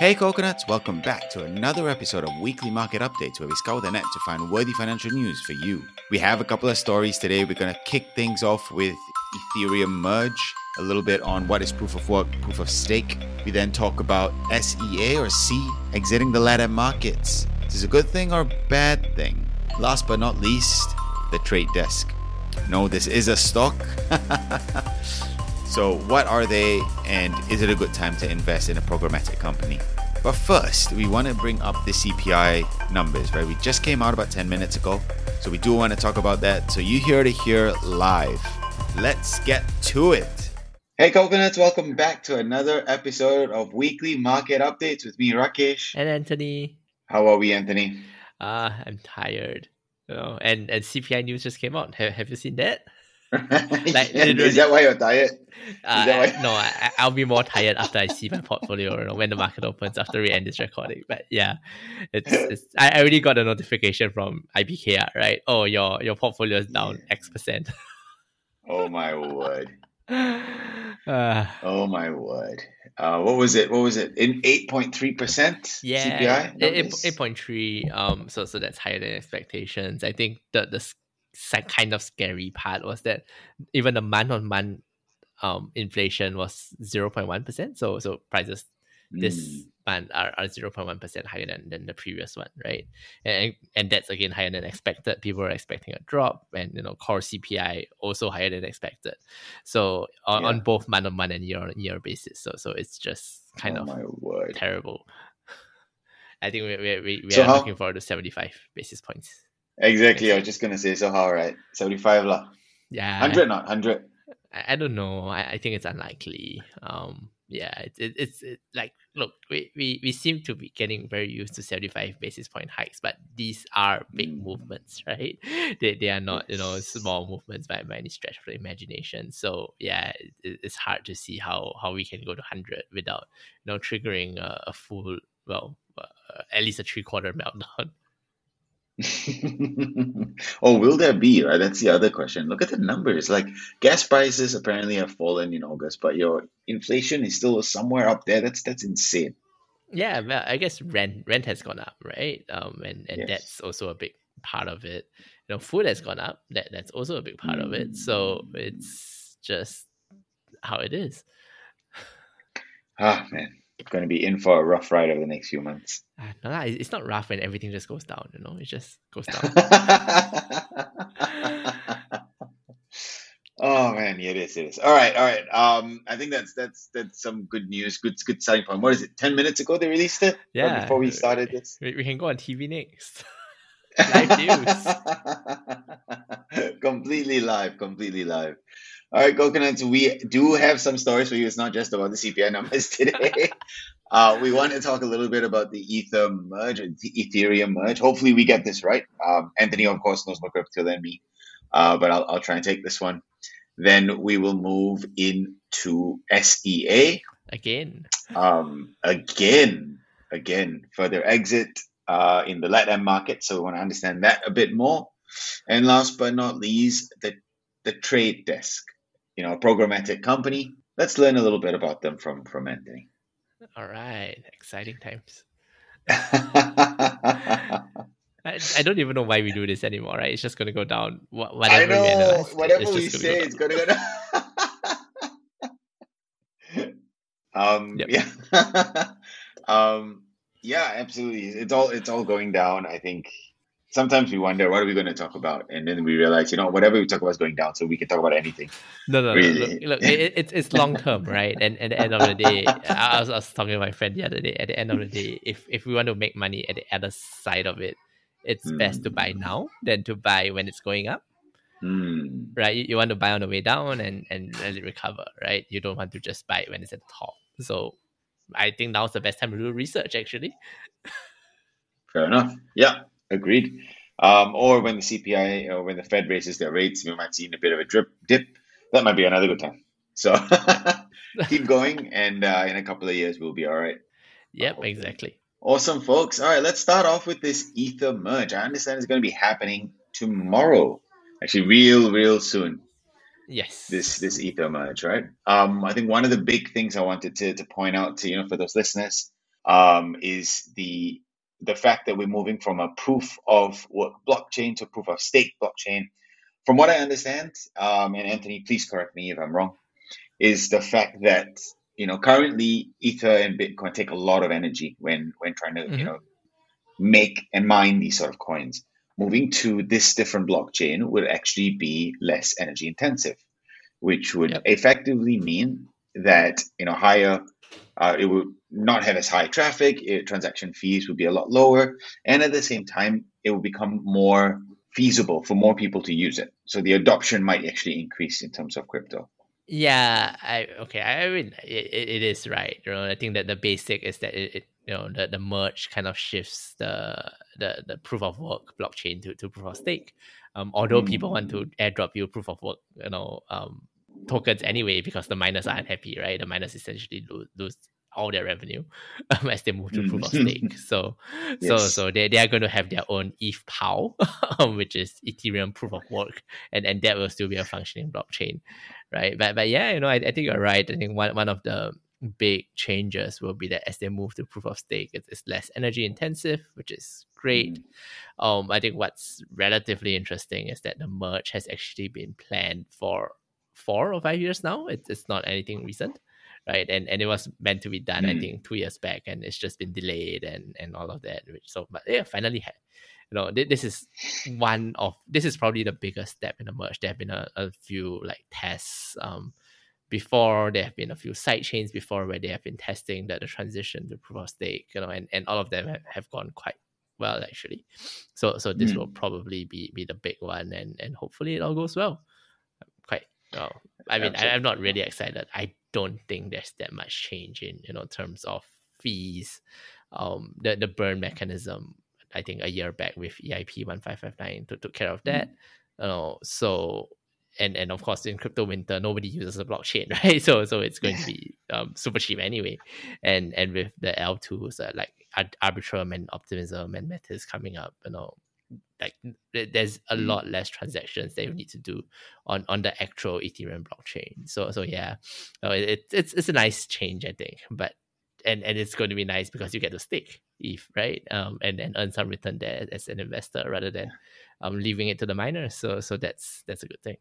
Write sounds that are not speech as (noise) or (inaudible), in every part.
Hey coconuts, welcome back to another episode of Weekly Market Updates where we scour the net to find worthy financial news for you. We have a couple of stories today. We're going to kick things off with Ethereum merge, a little bit on what is proof of work, proof of stake. We then talk about SEA or Sea exiting the LatAm markets. Is this a good thing or a bad thing? Last but not least, the trade desk. No, this is a stock. (laughs) So, what are they, and is it a good time to invest in a programmatic company? But first, we want to bring up the CPI numbers, right? We just came out about 10 minutes ago, so we do want to talk about that. So, you hear it here live. Let's get to it. Hey, coconuts, welcome back to another episode of Weekly Market Updates with me, Rakesh. And Anthony. How are we, Anthony? Uh, I'm tired. You know, and, and CPI news just came out. Have, have you seen that? Like, (laughs) is that why you're tired? Uh, why? no, I, will be more tired after I see my portfolio you know, when the market opens after we end this recording. But yeah, it's, it's I already got a notification from IBKR, right? Oh, your your portfolio is down yeah. X percent. oh my word. (laughs) Uh, oh my word! Uh, what was it? What was it? In eight point three percent. Yeah, CPI. Eight point three. Um, so so that's higher than expectations. I think the the kind of scary part was that even the month on month um inflation was 0.1%. So so prices this mm. month are, are 0.1% higher than, than the previous one, right? And and that's again higher than expected. People are expecting a drop and you know core CPI also higher than expected. So on, yeah. on both month on month and year on year basis. So so it's just kind oh of terrible. (laughs) I think we, we, we, we so are how, looking forward to 75 basis points. Exactly. I was just gonna say so how right? Seventy five lah. Yeah. Hundred not hundred. I, I don't know. I, I think it's unlikely. Um yeah, it, it, it's it, like look, we, we we seem to be getting very used to 75 basis point hikes, but these are big mm. movements, (laughs) right? They, they are not, you know, small movements by, by any stretch of the imagination. So yeah, it, it's hard to see how how we can go to 100 without, you know, triggering a, a full, well, uh, at least a three quarter meltdown. (laughs) (laughs) oh, will there be? Right, that's the other question. Look at the numbers. Like gas prices apparently have fallen in August, but your inflation is still somewhere up there. That's that's insane. Yeah, well, I guess rent rent has gone up, right? Um, and and yes. that's also a big part of it. You know, food has gone up. That that's also a big part mm. of it. So it's just how it is. Ah, man going to be in for a rough ride over the next few months. No, it's not rough when everything just goes down. You know, it just goes down. (laughs) oh man, yeah, it is. It is. All right, all right. Um, I think that's that's that's some good news. Good, good starting point. What is it? Ten minutes ago they released it. Yeah. before we started this, we, we can go on TV next. (laughs) live news. (laughs) completely live. Completely live. All right, coconuts, we do have some stories for you. It's not just about the CPI numbers today. (laughs) uh, we want to talk a little bit about the Ether merge, the Ethereum merge. Hopefully, we get this right. Um, Anthony, of course, knows more crypto than me, uh, but I'll, I'll try and take this one. Then we will move into SEA. Again. Um, again, again, further exit uh, in the LATAM market. So we want to understand that a bit more. And last but not least, the, the trade desk you know, a programmatic company. Let's learn a little bit about them from from Anthony. All right, exciting times. (laughs) I, I don't even know why we do this anymore, right? It's just going to go down. Whatever I know. We analyze, whatever we say, it's going to go down. (laughs) um, yep. Yeah. (laughs) um, yeah, absolutely. It's all it's all going down. I think sometimes we wonder what are we going to talk about, and then we realize, you know, whatever we talk about is going down, so we can talk about anything. No, no, really. no. Look, look it, it's it's long term, right? And, and at the end of the day, I was, I was talking to my friend the other day. At the end of the day, if if we want to make money at the other side of it, it's mm. best to buy now than to buy when it's going up. Mm. Right? You, you want to buy on the way down and and let it recover, right? You don't want to just buy it when it's at the top. So I think now's the best time to do research actually. Fair enough. Yeah. Agreed. Um, or when the CPI or when the Fed raises their rates, we might see a bit of a drip dip. That might be another good time. So (laughs) keep going, and uh, in a couple of years, we'll be all right. Yep, exactly. Awesome, folks. All right, let's start off with this Ether merge. I understand it's going to be happening tomorrow. Actually, real, real soon. Yes. This this Ether merge, right? Um, I think one of the big things I wanted to to point out to you know for those listeners um, is the the fact that we're moving from a proof of work blockchain to proof of stake blockchain. From what I understand, um, and Anthony, please correct me if I'm wrong, is the fact that you know currently Ether and Bitcoin take a lot of energy when when trying to mm-hmm. you know make and mine these sort of coins. Moving to this different blockchain would actually be less energy intensive, which would yep. effectively mean that you know higher uh, it would not have as high traffic, it, transaction fees would be a lot lower, and at the same time, it would become more feasible for more people to use it. So the adoption might actually increase in terms of crypto. Yeah, I okay. I mean, it, it is right. You know, I think that the basic is that it, it you know the, the merge kind of shifts the the the proof of work blockchain to, to proof of stake. Um, although mm. people want to airdrop you proof of work, you know, um, tokens anyway because the miners are unhappy, right? The miners essentially lose, lose all their revenue (laughs) um, as they move to proof of mm. stake. (laughs) So, yes. so, so they, they are going to have their own ETH POW, (laughs) um, which is Ethereum proof of work, and, and that will still be a functioning blockchain, right? But but yeah, you know, I, I think you're right. I think one one of the big changes will be that as they move to proof of stake, it's, it's less energy intensive, which is great. Mm. Um, I think what's relatively interesting is that the merge has actually been planned for four or five years now. It's, it's not anything recent, right? And and it was meant to be done, mm. I think, two years back, and it's just been delayed and and all of that. Which so, but yeah, finally had. You know, this is one of this is probably the biggest step in the merge. There have been a, a few like tests um, before. There have been a few side chains before where they have been testing that the transition to proof of stake. You know, and, and all of them have, have gone quite well actually. So so this mm. will probably be be the big one, and and hopefully it all goes well. Oh, I mean, I, am not really excited. I don't think there's that much change in you know terms of fees. Um, the the burn mechanism. I think a year back with EIP one five five nine took care of that. Mm. Uh, so and and of course in crypto winter nobody uses a blockchain (laughs) right so so it's going to be (laughs) um, super cheap anyway and and with the l2s uh, like arbitrum and optimism and metis coming up you know like there's a mm. lot less transactions that you need to do on on the actual Ethereum blockchain. So so yeah, no, it, it's it's a nice change I think, but and and it's going to be nice because you get to stake ETH right, um, and and earn some return there as an investor rather than um leaving it to the miners. So so that's that's a good thing.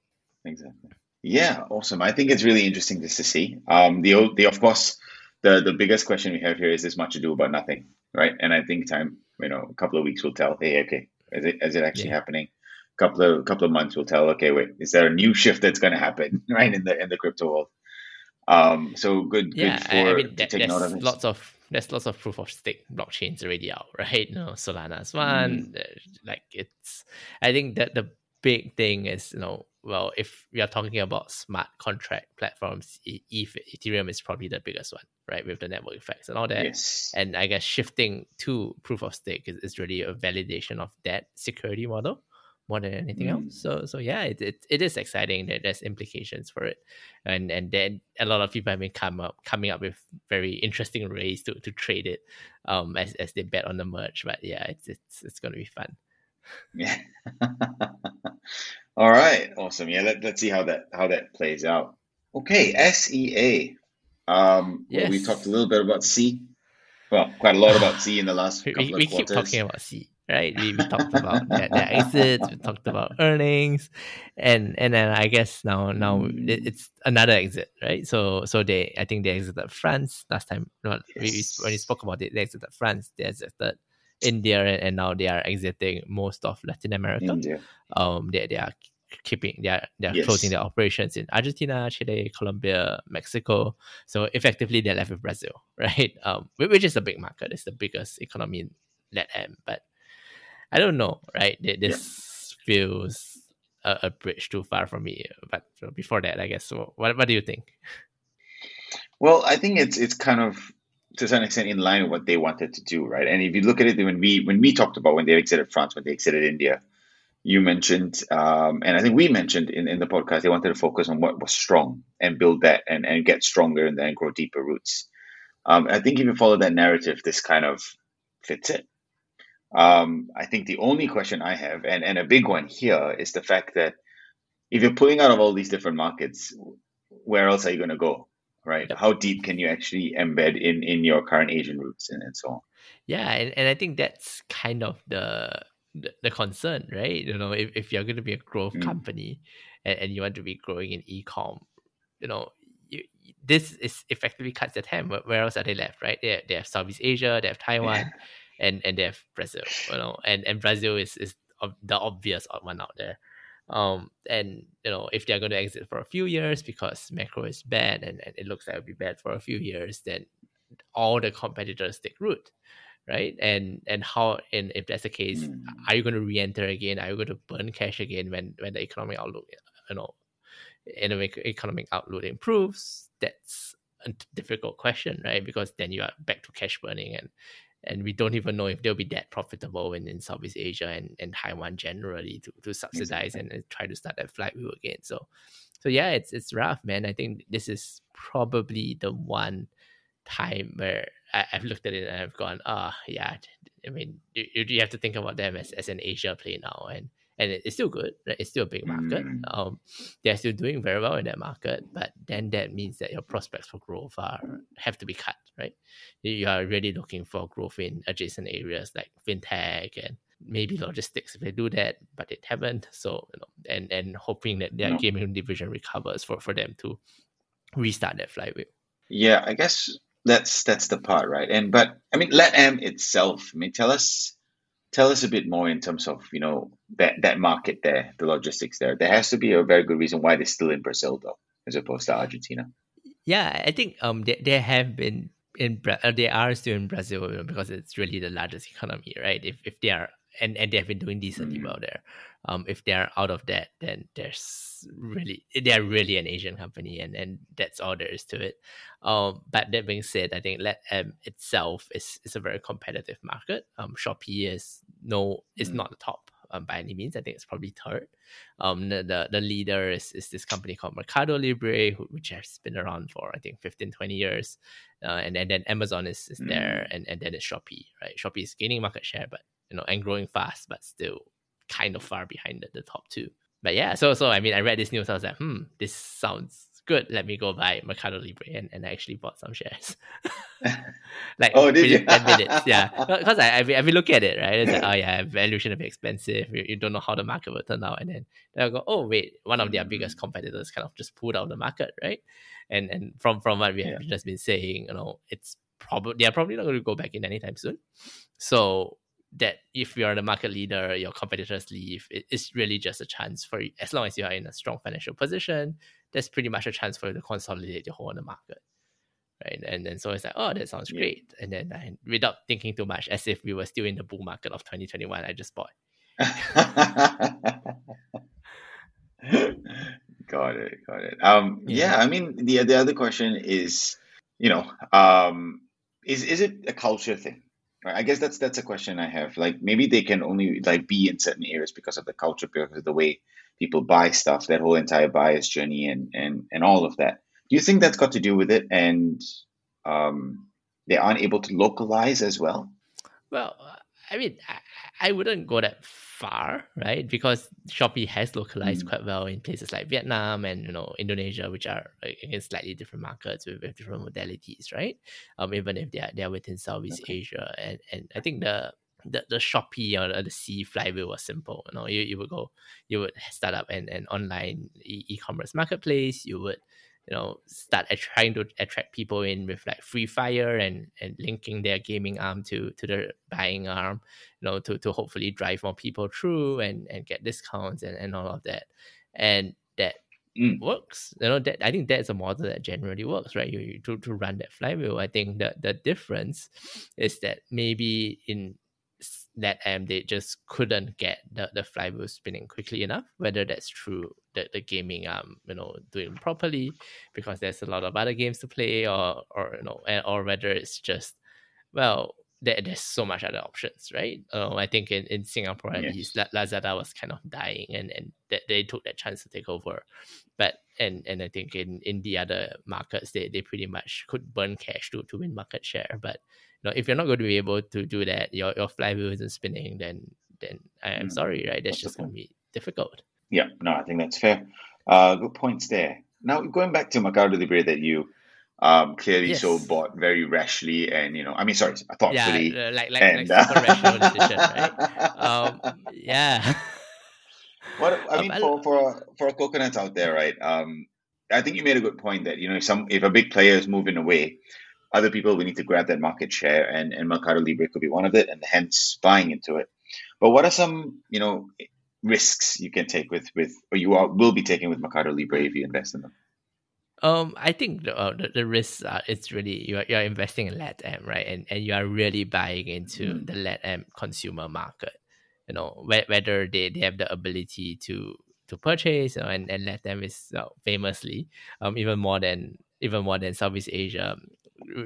Exactly. Yeah, awesome. I think it's really interesting just to see. Um, the the of course the the biggest question we have here is this much ado about nothing, right? And I think time you know a couple of weeks will tell. Hey, okay, is it is it actually yeah. happening? A couple of couple of months will tell. Okay, wait, is there a new shift that's going to happen (laughs) right in the in the crypto world? Um, so good, yeah, good for I mean, that, take note of it. Lots of there's lots of proof of stake blockchains already out, (laughs) right? You know, Solana's one. Mm. Like it's, I think that the big thing is you know well if we are talking about smart contract platforms if ethereum is probably the biggest one right with the network effects and all that yes. and i guess shifting to proof of stake is, is really a validation of that security model more than anything mm. else so so yeah it, it, it is exciting that there's implications for it and and then a lot of people have been come up coming up with very interesting ways to, to trade it um as, as they bet on the merge but yeah it's it's, it's going to be fun yeah. (laughs) All right. Awesome. Yeah. Let, let's see how that how that plays out. Okay. SEA. Um, yes. we talked a little bit about Sea. Well, quite a lot about Sea in the last couple we, we, we keep talking about Sea, right? We, we talked about their, their exits. We talked about earnings, and and then I guess now now it's another exit, right? So so they I think they exited France last time. No, yes. we, when we spoke about it, they exited France. They exited India and now they are exiting most of Latin America. India. Um, they, they are keeping they are they are yes. closing their operations in Argentina, Chile, Colombia, Mexico. So effectively, they're left with Brazil, (laughs) right? Um, which is a big market. It's the biggest economy in LatAm. But I don't know, right? This yeah. feels a, a, bridge too far for me. But before that, I guess. So what what do you think? Well, I think it's it's kind of to some extent in line with what they wanted to do, right? And if you look at it, when we when we talked about when they exited France, when they exited India, you mentioned, um, and I think we mentioned in, in the podcast, they wanted to focus on what was strong and build that and, and get stronger and then grow deeper roots. Um, I think if you follow that narrative, this kind of fits it. Um, I think the only question I have, and, and a big one here, is the fact that if you're pulling out of all these different markets, where else are you going to go? Right? Yep. How deep can you actually embed in in your current Asian roots and, and so on? Yeah, and, and I think that's kind of the the, the concern, right? You know, if, if you're going to be a growth mm. company and, and you want to be growing in e-com, you know, you, this is effectively cuts the time. Where else are they left, right? They, they have Southeast Asia, they have Taiwan, yeah. (laughs) and, and they have Brazil, you know, and, and Brazil is, is the obvious one out there. Um, and you know, if they're going to exit for a few years because macro is bad and, and it looks like it'll be bad for a few years, then all the competitors take root right? And and how and if that's the case, mm. are you going to re-enter again? Are you going to burn cash again when when the economic outlook, you know, economic outlook improves? That's a difficult question, right? Because then you are back to cash burning and and we don't even know if they'll be that profitable in, in Southeast Asia and, and Taiwan generally to, to subsidize exactly. and, try to start that flight flywheel again. So so yeah, it's it's rough, man. I think this is probably the one time where I, have looked at it and I've gone, oh yeah. I mean, you, you have to think about them as, as an Asia play now, and and it's still good. Right? It's still a big market. Mm. Um, they're still doing very well in that market, but then that means that your prospects for growth are have to be cut, right? You are really looking for growth in adjacent areas like fintech and maybe logistics if they do that, but it haven't. So you know, and and hoping that their no. gaming division recovers for for them to restart that flywheel. Yeah, I guess that's that's the part, right? And but I mean, LatAm itself. I mean, tell us tell us a bit more in terms of you know that that market there, the logistics there. There has to be a very good reason why they're still in Brazil though, as opposed to Argentina. Yeah, I think um they, they have been in uh, they are still in Brazil because it's really the largest economy, right? If if they are and and they've been doing decently mm-hmm. well there. Um, if they're out of that, then there's really they're really an Asian company, and and that's all there is to it. Um, but that being said, I think Let um, itself is is a very competitive market. Um, Shopee is no is mm-hmm. not the top um, by any means. I think it's probably third. Um, the, the, the leader is, is this company called Mercado Libre, who, which has been around for I think 15, 20 years. Uh, and, and then Amazon is, is mm. there, and, and then it's Shopee, right? Shopee is gaining market share, but you know, and growing fast, but still kind of far behind the, the top two. But yeah, so so I mean, I read this news, I was like, hmm, this sounds good. Let me go buy Mercado Libre, and, and I actually bought some shares. (laughs) like oh, did you? ten minutes, yeah. (laughs) Because I I been looking at it, right? It's like, oh yeah, valuation will be expensive. You, you don't know how the market will turn out, and then they'll go, oh wait, one of their biggest competitors kind of just pulled out of the market, right? And and from from what we have yeah. just been saying, you know, it's probably they're probably not going to go back in anytime soon. So that if you're the market leader, your competitors leave, it, it's really just a chance for you. As long as you are in a strong financial position, there's pretty much a chance for you to consolidate your whole on the market. Right. And then so it's like, oh, that sounds yeah. great. And then I, without thinking too much, as if we were still in the bull market of 2021, I just bought. (laughs) got it. Got it. Um, yeah. yeah, I mean, the, the other question is, you know, um, is, is it a culture thing? I guess that's that's a question I have. Like maybe they can only like be in certain areas because of the culture, because of the way people buy stuff, that whole entire buyer's journey, and and and all of that. Do you think that's got to do with it, and um, they aren't able to localize as well? Well, I mean, I, I wouldn't go that far, right? Because Shopee has localized mm. quite well in places like Vietnam and you know Indonesia, which are again slightly different markets with, with different modalities, right? Um, even if they are they are within Southeast okay. Asia, and and I think the the, the Shopee or the Sea flywheel was simple. You know, you, you would go, you would start up an, an online e- commerce marketplace. You would you know start trying to attract people in with like free fire and and linking their gaming arm to to the buying arm you know to to hopefully drive more people through and and get discounts and, and all of that. And that mm. works you know that i think that's a model that generally works right? You, you to, to run that flywheel. I think the the difference is that maybe in that um they just couldn't get the, the flywheel spinning quickly enough whether that's true that the gaming um you know doing properly because there's a lot of other games to play or or you know or whether it's just well there, there's so much other options right? Uh, i think in, in singapore at yes. least lazada was kind of dying and and that they took that chance to take over. But and and i think in in the other markets they, they pretty much could burn cash to, to win market share. But you know if you're not going to be able to do that your, your flywheel isn't spinning then then i am mm. sorry right that's just going to be difficult yeah, no, I think that's fair. Uh, good points there. Now, going back to Mercado Libre that you Um, clearly, yes. so bought very rashly, and you know, I mean, sorry, thoughtfully. Yeah, like like, and, like super rational (laughs) decision, right? Um, yeah. (laughs) What I mean um, for for for coconuts out there, right? Um, I think you made a good point that you know if some if a big player is moving away, other people will need to grab that market share, and and Mercado Libre could be one of it, and hence buying into it. But what are some you know risks you can take with with or you are will be taking with Mercado Libre if you invest in them? Um, I think the, uh, the, the risks are it's really you're, you're investing in LATAM, right? And and you are really buying into mm. the LATAM consumer market. You know, whether they, they have the ability to to purchase, you know, and, and LATAM is uh, famously um even more than even more than Southeast Asia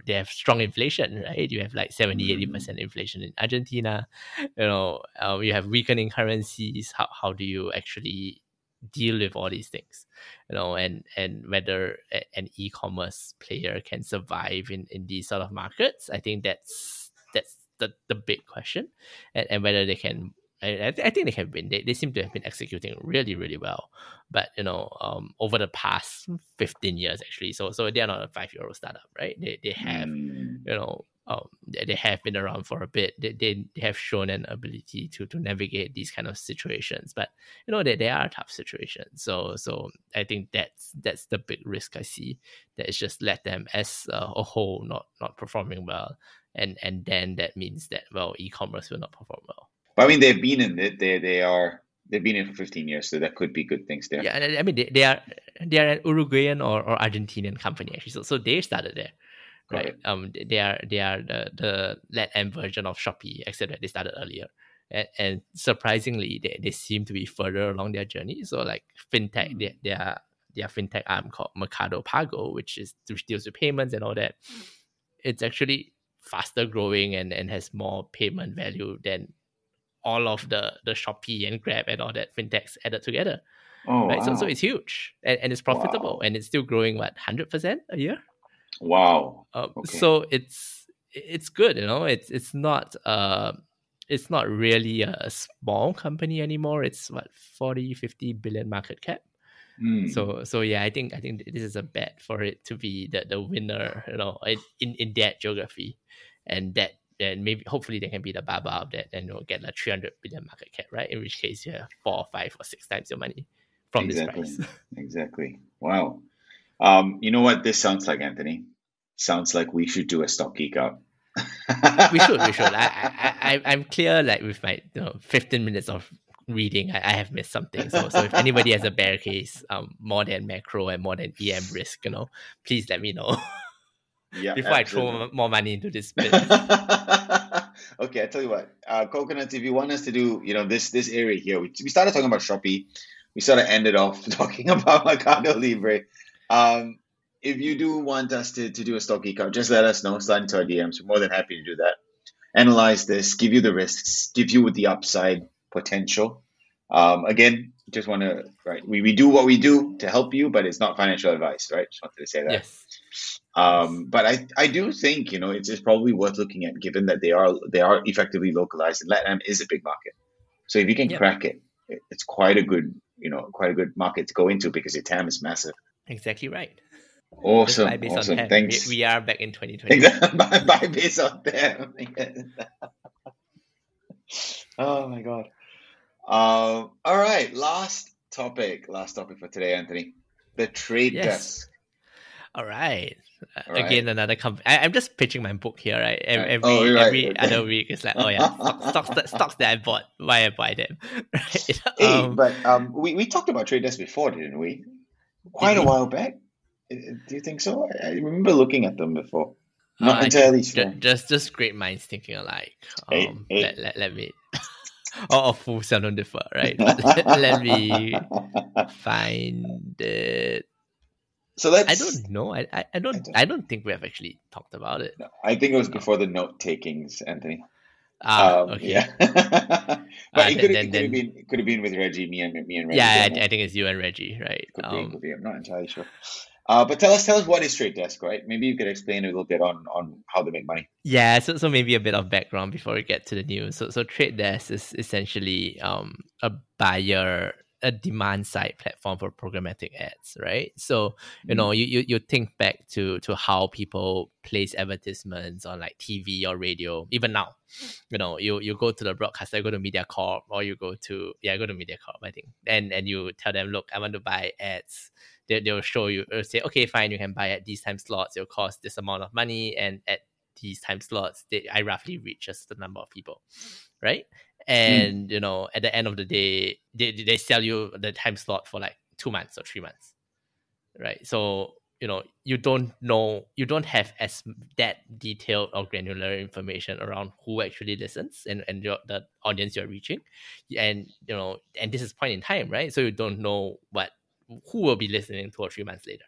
they have strong inflation, right? You have like 70, 80% mm. inflation in Argentina. You know, um, you have weakening currencies. How, how do you actually deal with all these things? You know, and, and whether an e-commerce player can survive in, in these sort of markets, I think that's that's the, the big question. And, and whether they can I, I, think they have been. They, they seem to have been executing really, really well. But you know, um, over the past fifteen years, actually, so so they are not a five year old startup, right? They they have, mm. you know, um, they, they have been around for a bit. They, they, have shown an ability to to navigate these kind of situations. But you know, they, they are tough situations. So so I think that's that's the big risk I see. That is just LatAm as a, a whole not not performing well, and and then that means that well, e-commerce will not perform well. But I mean, they've been in it. They they are they've been in for 15 years, so that could be good things there. Yeah, I mean, they, they are they are an Uruguayan or, or Argentinian company actually. So so they started there, right? Um, they are they are the the LATAM version of Shopee, except that they started earlier. And, and surprisingly, they, they seem to be further along their journey. So like fintech, mm. they, they are their fintech arm called Mercado Pago, which is which deals with payments and all that. It's actually faster growing and, and has more payment value than all of the the Shopee and Grab and all that fintechs added together. Oh, right? Wow. So, so it's huge and, and it's profitable wow. and it's still growing what hundred percent a year. Wow. Um, okay. So it's it's good, you know. It's it's not uh it's not really a small company anymore. It's what 40, 50 billion market cap. Mm. So so yeah, I think I think this is a bet for it to be the, the winner, you know, in, in that geography. And that then maybe hopefully they can be the baba of that and you'll get a 300 billion market cap, right? In which case you have four or five or six times your money from exactly. this price. (laughs) exactly. Wow. Um, you know what this sounds like, Anthony? Sounds like we should do a stock geek (laughs) out. we should, we should. I, I, I'm clear, like with my you know, 15 minutes of reading, I, I have missed something. So, so if anybody has a bear case, um, more than macro and more than EM risk, you know, please let me know. (laughs) yeah, before absolutely. I throw more money into this (laughs) bit. okay, I tell you what, uh, coconuts. If you want us to do, you know, this this area here, we, we started talking about Shopee. We sort of ended off (laughs) talking about Mercado Libre. Um, if you do want us to, to do a stock geek just let us know. Slide into our DMs. We're more than happy to do that. Analyze this, give you the risks, give you the upside potential. Um, again, just want to right. We, we do what we do to help you, but it's not financial advice, right? Just wanted to say that. Yes. Um, but I, I do think you know it's, it's probably worth looking at, given that they are they are effectively localized, and LATAM is a big market. So if you can yep. crack it, it's quite a good you know quite a good market to go into because your TAM is massive. Exactly right. Awesome, awesome. Thanks. We, we, are back in 2020. Exactly. (laughs) buy, buy based on TAM. (laughs) oh my god. Um, all right, last topic. Last topic for today, Anthony. The trade yes. desk. All right. Right. Again, another company. I'm just pitching my book here, right? Every every, oh, right. every other week, it's like, oh yeah, (laughs) stocks, that, stocks that I bought. Why I buy them? (laughs) right? Hey, um, but um, we, we talked about trade desk before, didn't we? Quite a while back. Do you think so? I remember looking at them before. Not uh, entirely sure. Just, just, just great minds thinking alike. Um, hey, hey. Let, let, let me. (laughs) or, full sound on differ, right? let, let me find it. So that's. I don't know. I, I, I don't. I don't, I don't think we have actually talked about it. No, I think it was before the note takings, Anthony. Ah, um, okay. Yeah. (laughs) but uh, it could, then, have been could have been with Reggie, me and me and Reggie. Yeah, I, I, think it's you and Reggie, right? Could um, be, could be. I'm not entirely sure. Uh, but tell us, tell us what is Trade Desk, right? Maybe you could explain a little bit on on how they make money. Yeah, so so maybe a bit of background before we get to the news. So so Trade Desk is essentially um a buyer a demand side platform for programmatic ads, right? So you mm-hmm. know, you, you you think back to to how people place advertisements on like TV or radio. Even now, you know, you you go to the broadcaster, you go to MediaCorp, or you go to yeah, go to MediaCorp, I think, and and you tell them, look, I want to buy ads. They they'll show you, they'll say, okay, fine, you can buy at these time slots. It'll cost this amount of money, and at these time slots, they, I roughly reach just the number of people, right? Hmm. And mm. you know, at the end of the day, they they sell you the time slot for like two months or three months, right? So you know, you don't know, you don't have as that detailed or granular information around who actually listens and and your, the audience you're reaching, and you know, and this is point in time, right? So you don't know what who will be listening two or three months later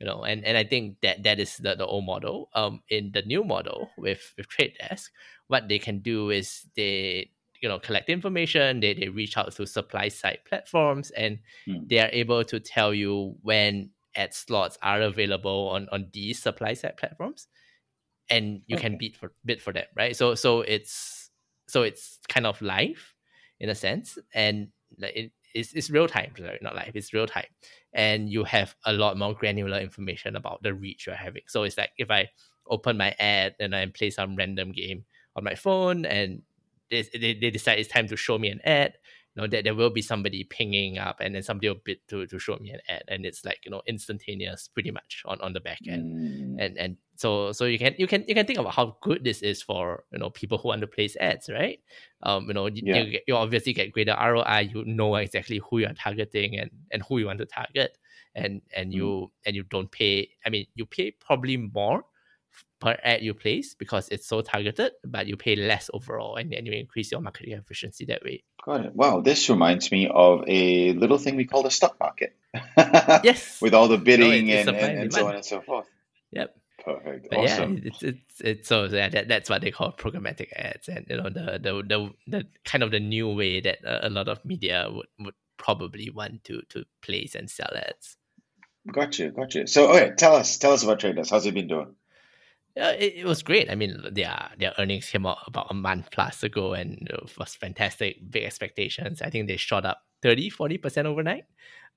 you know and and i think that that is the, the old model um in the new model with with trade desk what they can do is they you know collect information they, they reach out to supply side platforms and mm. they are able to tell you when ad slots are available on on these supply side platforms and you okay. can bid for bid for that right so so it's so it's kind of live in a sense and like it, it's, it's real time sorry not live it's real time and you have a lot more granular information about the reach you're having so it's like if i open my ad and i play some random game on my phone and they, they, decide it's time to show me an ad you know that there will be somebody pinging up and then somebody will bid to, to show me an ad and it's like you know instantaneous pretty much on, on the back end mm. and and so so you can you can you can think about how good this is for you know people who want to place ads right um you know yeah. you, you obviously get greater roi you know exactly who you're targeting and and who you want to target and and mm. you and you don't pay i mean you pay probably more per ad you place because it's so targeted, but you pay less overall and then you increase your marketing efficiency that way. Got it. Wow, this reminds me of a little thing we call the stock market. (laughs) yes. With all the bidding no, and, and, and so on and so forth. Yep. Perfect. But awesome. Yeah, it's, it's, it's so yeah, that, that's what they call programmatic ads, and you know the the the, the kind of the new way that a, a lot of media would, would probably want to to place and sell ads. Gotcha, gotcha. So, okay, tell us, tell us about Traders. How's it been doing? Yeah, it, it was great. I mean, their their earnings came out about a month plus ago and it was fantastic. Big expectations. I think they shot up 30, 40% overnight.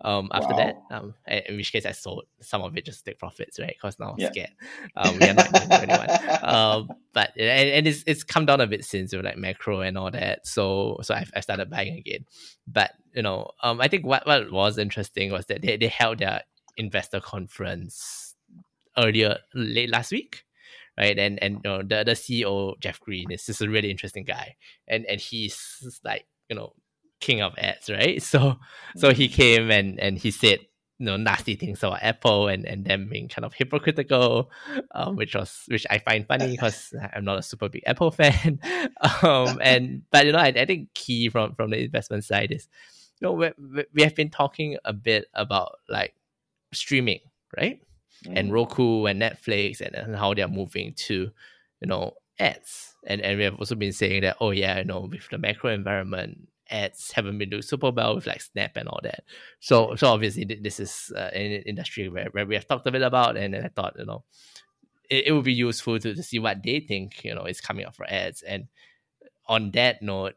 Um, after wow. that, um, in which case I sold some of it just to take profits, right? Because now I'm yeah. scared. Um, we are not going to anyone. Um, but and, and it's it's come down a bit since with like macro and all that. So so I've, I started buying again. But you know, um, I think what what was interesting was that they they held their investor conference earlier late last week right? And and you know, the the CEO Jeff Green is just a really interesting guy, and and he's like you know king of ads, right? (laughs) So so he mm-hmm. came and and he said you know nasty things about Apple and and them being kind of hypocritical, um, which was which I find funny (laughs) because I'm not a super big Apple fan, (laughs) um, and but you know I, I think key from from the investment side is you know we we have been talking a bit about like streaming, right? Mm. and Roku and Netflix and, and how they're moving to, you know, ads. And and we have also been saying that, oh yeah, you know, with the macro environment, ads haven't been doing super well with like Snap and all that. So so obviously this is uh, an industry where, where we have talked a bit about, and I thought you know it, it would be useful to, to see what they think you know is coming up for ads. And on that note,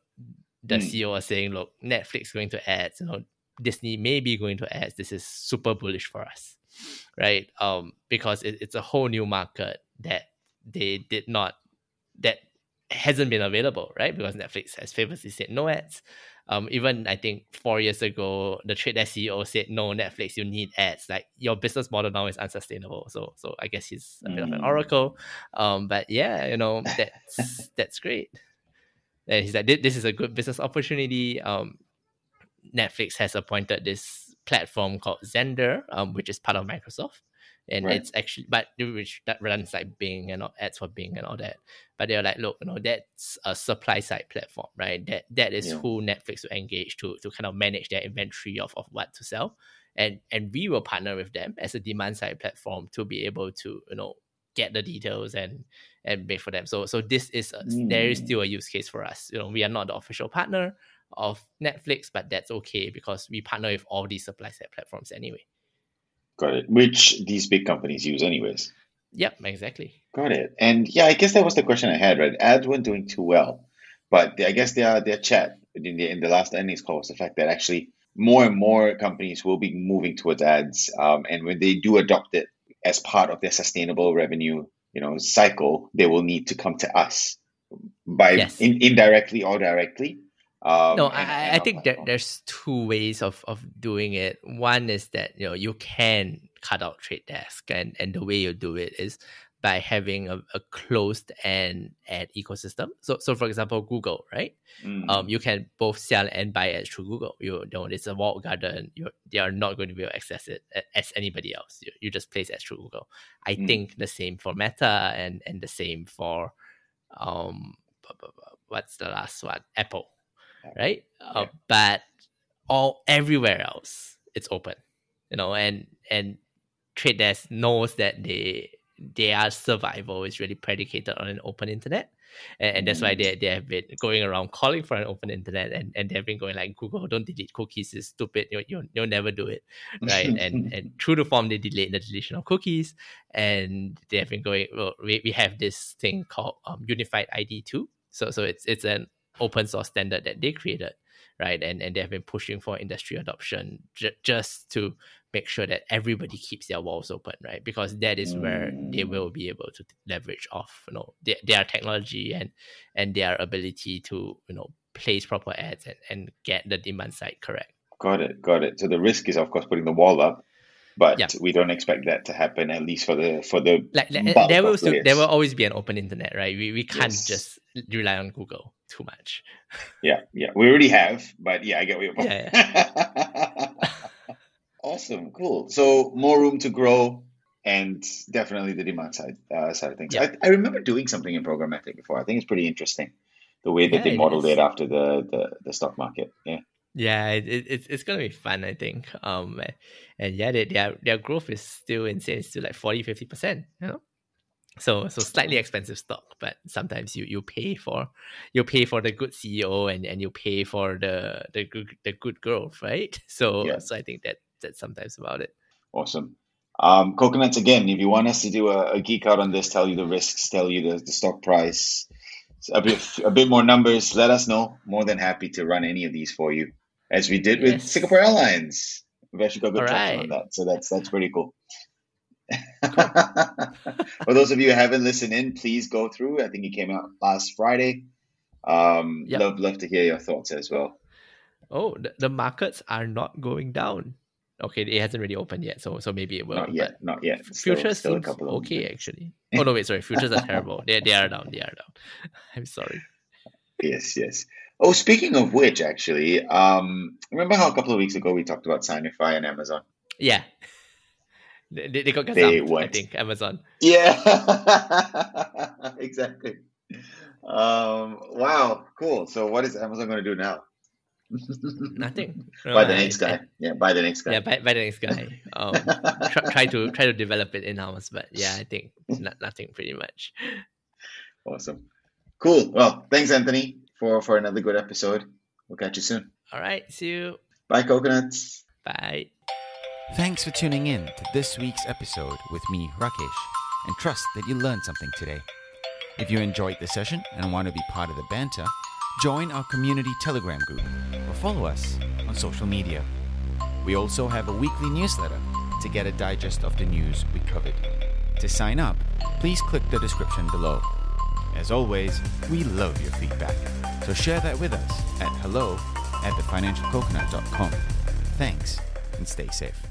the mm. CEO was saying, look, Netflix going to ads, you know, Disney may be going to ads. This is super bullish for us right? Um, because it, it's a whole new market that they did not that hasn't been available, right? Because Netflix has famously said no ads. Um, even I think four years ago, the trade desk CEO said, "No, Netflix, you need ads. Like your business model now is unsustainable." So, so I guess he's a bit of an mm. oracle. Um, but yeah, you know that's (laughs) that's great. And he's like, "This is a good business opportunity." Um, Netflix has appointed this platform called Xandr, um, which is part of Microsoft. And right. it's actually, but which that runs like Bing and all, ads for Bing and all that. But they're like, look, you know, that's a supply side platform, right? That that is yeah. who Netflix will engage to to kind of manage their inventory of, of what to sell. And and we will partner with them as a demand side platform to be able to, you know, get the details and and make for them. So so this is a, mm. there is mm. still a use case for us. You know, we are not the official partner, of Netflix, but that's okay because we partner with all these supply side platforms anyway. Got it. Which these big companies use, anyways. Yep, exactly. Got it. And yeah, I guess that was the question I had. Right, ads weren't doing too well, but I guess their their chat in the in the last earnings call was the fact that actually more and more companies will be moving towards ads, um, and when they do adopt it as part of their sustainable revenue, you know, cycle, they will need to come to us by yes. in, indirectly or directly. Um, no, and, I, and I think that there's two ways of, of doing it. One is that you know you can cut out trade desk, and and the way you do it is by having a, a closed and ad ecosystem. So, so for example, Google, right? Mm. Um, you can both sell and buy ads through Google. You know, it's a walled garden. You they are not going to be able to access it as anybody else. You, you just place ads through Google. I mm. think the same for Meta and and the same for um, what's the last one? Apple, right? Yeah. Uh, but all everywhere else, it's open. You know, and and Trade Desk knows that they their survival is really predicated on an open internet. And, and that's why they, they have been going around calling for an open internet and, and they've been going like Google don't delete cookies is stupid you, you, you'll never do it right and (laughs) and true to form they delayed the deletion of cookies and they have been going well we, we have this thing called um, unified ID 2 so so it's it's an open source standard that they created right and and they have been pushing for industry adoption just to make sure that everybody keeps their walls open, right? Because that is where they will be able to leverage off, you know, their, their technology and and their ability to, you know, place proper ads and, and get the demand side correct. Got it, got it. So the risk is of course putting the wall up, but we don't expect that to happen at least for the for the like, there will still, there will always be an open internet, right? We we can't yes. just rely on Google too much. (laughs) Yeah, yeah, we already have, but yeah, I get what you're. Yeah, yeah. (laughs) Awesome, cool. So more room to grow, and definitely the demand side uh, side of things. Yeah. I, I remember doing something in programmatic before. I think it's pretty interesting the way that they modeled it, it, after the, the the stock market. Yeah. Yeah, it, it, it's it's gonna be fun, I think. Um, and yeah, they, their their growth is still insane. It's still like 40 50 percent. You know, so so slightly expensive stock, but sometimes you you pay for you pay for the good CEO and, and you pay for the the good the good growth, right? (laughs) So yeah. so I think that that's sometimes about it. Awesome. Um, coconuts again. If you want us to do a, a, geek out on this, tell you the risks, tell you the, the stock price, a bit a bit more numbers. Let us know. More than happy to run any of these for you, as we did with yes. Singapore Airlines. We've actually got good traction right. on that, so that's that's pretty cool. (laughs) For those of you who haven't listened in, please go through. I think it came out last Friday. Um, yep. Love love to hear your thoughts as well. Oh, the markets are not going down. Okay, it hasn't really opened yet, so so maybe it will. Not yet, not yet. Futures still, seems okay actually. oh no, wait, sorry. Futures are terrible. (laughs) They they are down. They are down. (laughs) I'm sorry. Yes, yes. Oh, speaking of which, actually, um, remember how a couple of weeks ago we talked about Signify and Amazon? Yeah. They, they got they. I think Amazon. Yeah, (laughs) exactly. Um, wow, cool. So, what is Amazon going to do now? (laughs) Nothing. No, by the next guy. yeah, by the next guy. Yeah, by, by the next guy. Um, (laughs) try, try to try to develop it in house, but yeah, I think (laughs) not, nothing pretty much. Awesome. Cool. Well, thanks, Anthony, for for another good episode. We'll catch you soon. All right. See you. Bye, coconuts. Bye. Thanks for tuning in to this week's episode with me, Rakesh, and trust that you learned something today. If you enjoyed the session and want to be part of the banter, join our community Telegram group or follow us on social media. We also have a weekly newsletter to get a digest of the news we covered. To sign up, please click the description below. As always, we love your feedback, so share that with us at hello at thefinancialcoconut.com. Thanks and stay safe.